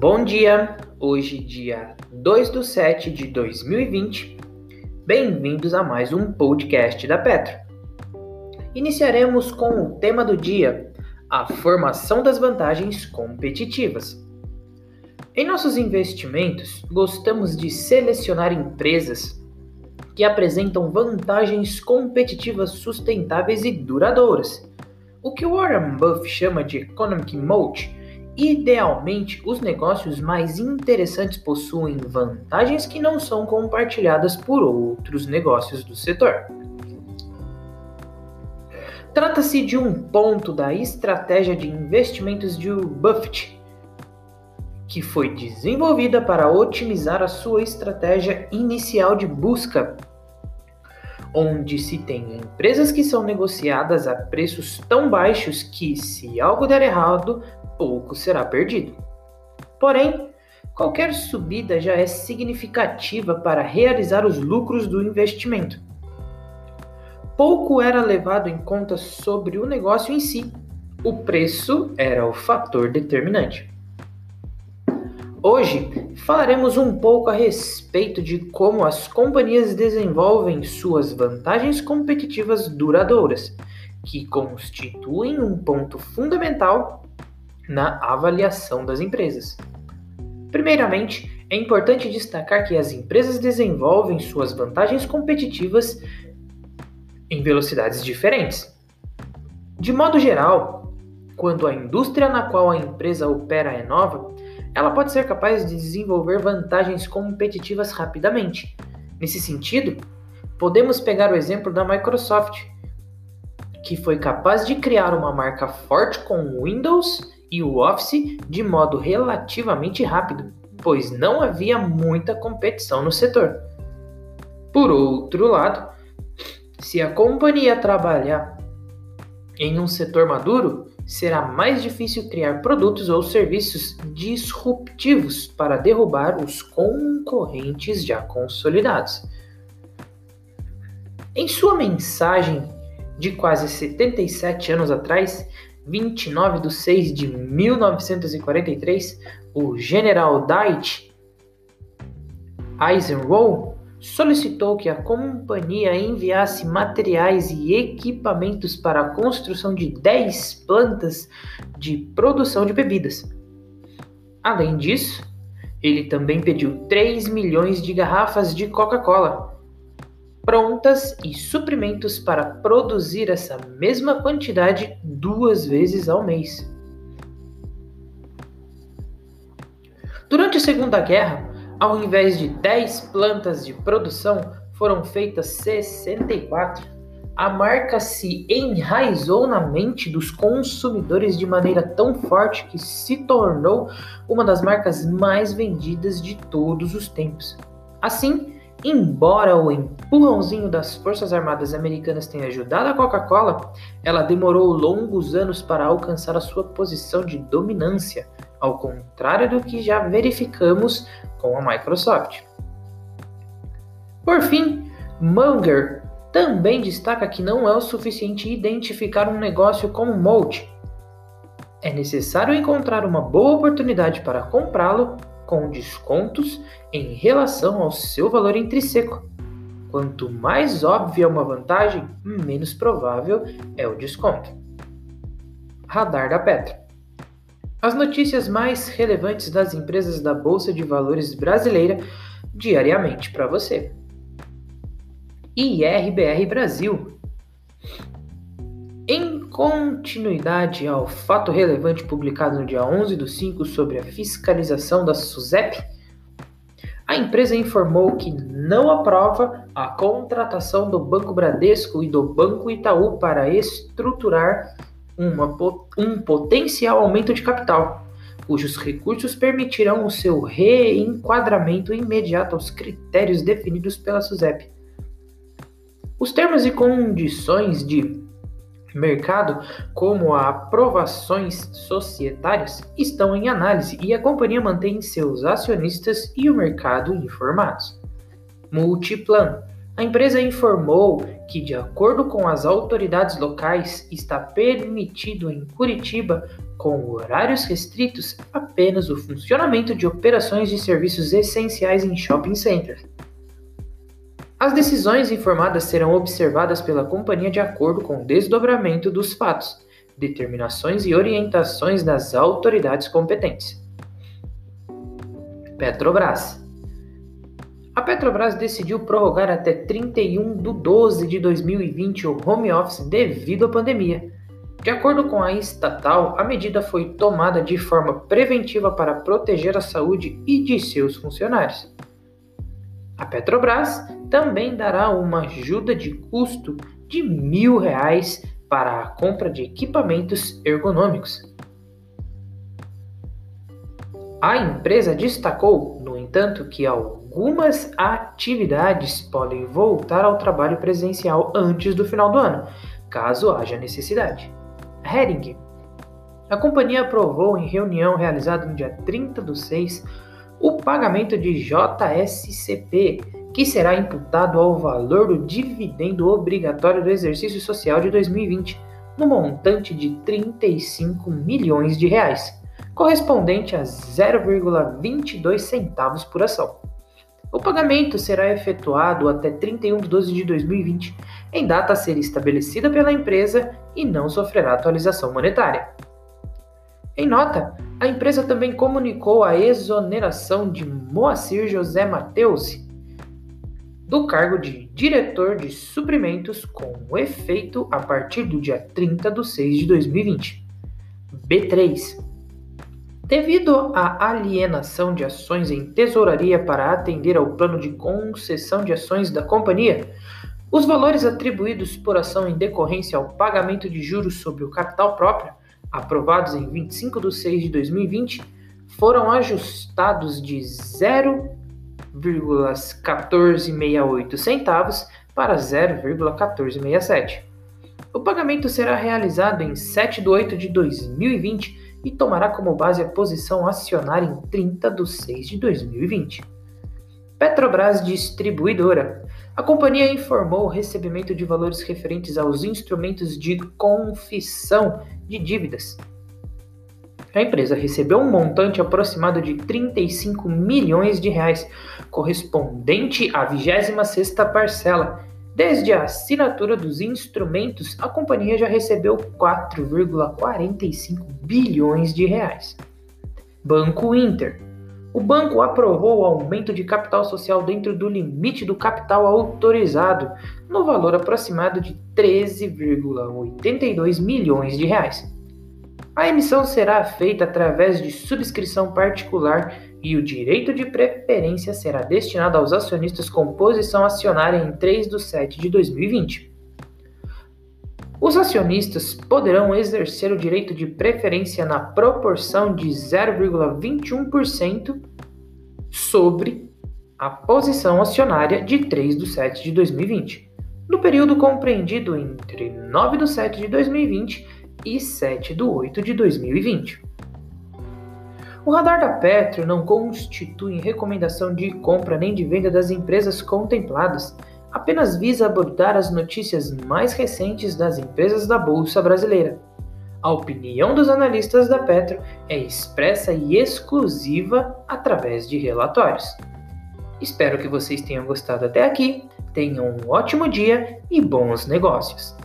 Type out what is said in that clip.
Bom dia! Hoje, dia 2 de 7 de 2020. Bem-vindos a mais um podcast da Petro. Iniciaremos com o tema do dia: a formação das vantagens competitivas. Em nossos investimentos, gostamos de selecionar empresas que apresentam vantagens competitivas sustentáveis e duradouras, o que Warren Buffett chama de economic moat Idealmente, os negócios mais interessantes possuem vantagens que não são compartilhadas por outros negócios do setor. Trata-se de um ponto da estratégia de investimentos de Buffett, que foi desenvolvida para otimizar a sua estratégia inicial de busca, onde se tem empresas que são negociadas a preços tão baixos que, se algo der errado, pouco será perdido. Porém, qualquer subida já é significativa para realizar os lucros do investimento. Pouco era levado em conta sobre o negócio em si, o preço era o fator determinante. Hoje falaremos um pouco a respeito de como as companhias desenvolvem suas vantagens competitivas duradouras, que constituem um ponto fundamental na avaliação das empresas. Primeiramente, é importante destacar que as empresas desenvolvem suas vantagens competitivas em velocidades diferentes. De modo geral, quando a indústria na qual a empresa opera é nova, ela pode ser capaz de desenvolver vantagens competitivas rapidamente. Nesse sentido, podemos pegar o exemplo da Microsoft, que foi capaz de criar uma marca forte com Windows e o Office de modo relativamente rápido, pois não havia muita competição no setor. Por outro lado, se a companhia trabalhar em um setor maduro, será mais difícil criar produtos ou serviços disruptivos para derrubar os concorrentes já consolidados. Em sua mensagem de quase 77 anos atrás, 29 de 6 de 1943, o general Dwight Eisenhower solicitou que a companhia enviasse materiais e equipamentos para a construção de 10 plantas de produção de bebidas. Além disso, ele também pediu 3 milhões de garrafas de Coca-Cola prontas e suprimentos para produzir essa mesma quantidade duas vezes ao mês. Durante a Segunda Guerra, ao invés de 10 plantas de produção, foram feitas 64. A marca se enraizou na mente dos consumidores de maneira tão forte que se tornou uma das marcas mais vendidas de todos os tempos. Assim, Embora o empurrãozinho das Forças Armadas Americanas tenha ajudado a Coca-Cola, ela demorou longos anos para alcançar a sua posição de dominância, ao contrário do que já verificamos com a Microsoft. Por fim, Munger também destaca que não é o suficiente identificar um negócio como Mold. É necessário encontrar uma boa oportunidade para comprá-lo com descontos em relação ao seu valor intrínseco. Quanto mais óbvia uma vantagem, menos provável é o desconto. Radar da Petra. As notícias mais relevantes das empresas da Bolsa de Valores brasileira diariamente para você. IRBR Brasil continuidade ao fato relevante publicado no dia 11 do 5 sobre a fiscalização da SUSEP, a empresa informou que não aprova a contratação do Banco Bradesco e do Banco Itaú para estruturar uma, um potencial aumento de capital, cujos recursos permitirão o seu reenquadramento imediato aos critérios definidos pela SUSEP. Os termos e condições de mercado, como a aprovações societárias, estão em análise e a companhia mantém seus acionistas e o mercado informados. Multiplan. A empresa informou que, de acordo com as autoridades locais, está permitido em Curitiba, com horários restritos, apenas o funcionamento de operações de serviços essenciais em shopping centers. As decisões informadas serão observadas pela companhia de acordo com o desdobramento dos fatos, determinações e orientações das autoridades competentes. Petrobras a Petrobras decidiu prorrogar até 31 de 12 de 2020 o home office devido à pandemia. De acordo com a estatal, a medida foi tomada de forma preventiva para proteger a saúde e de seus funcionários. A Petrobras também dará uma ajuda de custo de mil reais para a compra de equipamentos ergonômicos. A empresa destacou, no entanto, que algumas atividades podem voltar ao trabalho presencial antes do final do ano, caso haja necessidade. Hering. A companhia aprovou em reunião realizada no dia 30 do 6 o pagamento de JSCP, que será imputado ao valor do dividendo obrigatório do exercício social de 2020, no montante de 35 milhões de reais correspondente a 0,22 centavos por ação. O pagamento será efetuado até 31 de 12 de 2020, em data a ser estabelecida pela empresa e não sofrerá atualização monetária. Em nota, a empresa também comunicou a exoneração de Moacir José Mateus do cargo de diretor de suprimentos com efeito a partir do dia 30 de 6 de 2020. B3 Devido à alienação de ações em tesouraria para atender ao plano de concessão de ações da companhia, os valores atribuídos por ação em decorrência ao pagamento de juros sobre o capital próprio, aprovados em 25 de 6 de 2020, foram ajustados de 0,1468 centavos para 0,1467. O pagamento será realizado em 7 de 8 de 2020 e tomará como base a posição acionária em 30 de 6 de 2020. Petrobras Distribuidora. A companhia informou o recebimento de valores referentes aos instrumentos de confissão de dívidas. A empresa recebeu um montante aproximado de 35 milhões de reais, correspondente à 26ª parcela, Desde a assinatura dos instrumentos, a companhia já recebeu 4,45 bilhões de reais. Banco Inter. O banco aprovou o aumento de capital social dentro do limite do capital autorizado, no valor aproximado de 13,82 milhões de reais. A emissão será feita através de subscrição particular e o direito de preferência será destinado aos acionistas com posição acionária em 3 de 7 de 2020. Os acionistas poderão exercer o direito de preferência na proporção de 0,21% sobre a posição acionária de 3 de 7 de 2020, no período compreendido entre 9 de 7 de 2020 e 7 de 8 de 2020. O radar da Petro não constitui recomendação de compra nem de venda das empresas contempladas, apenas visa abordar as notícias mais recentes das empresas da Bolsa Brasileira. A opinião dos analistas da Petro é expressa e exclusiva através de relatórios. Espero que vocês tenham gostado até aqui, tenham um ótimo dia e bons negócios!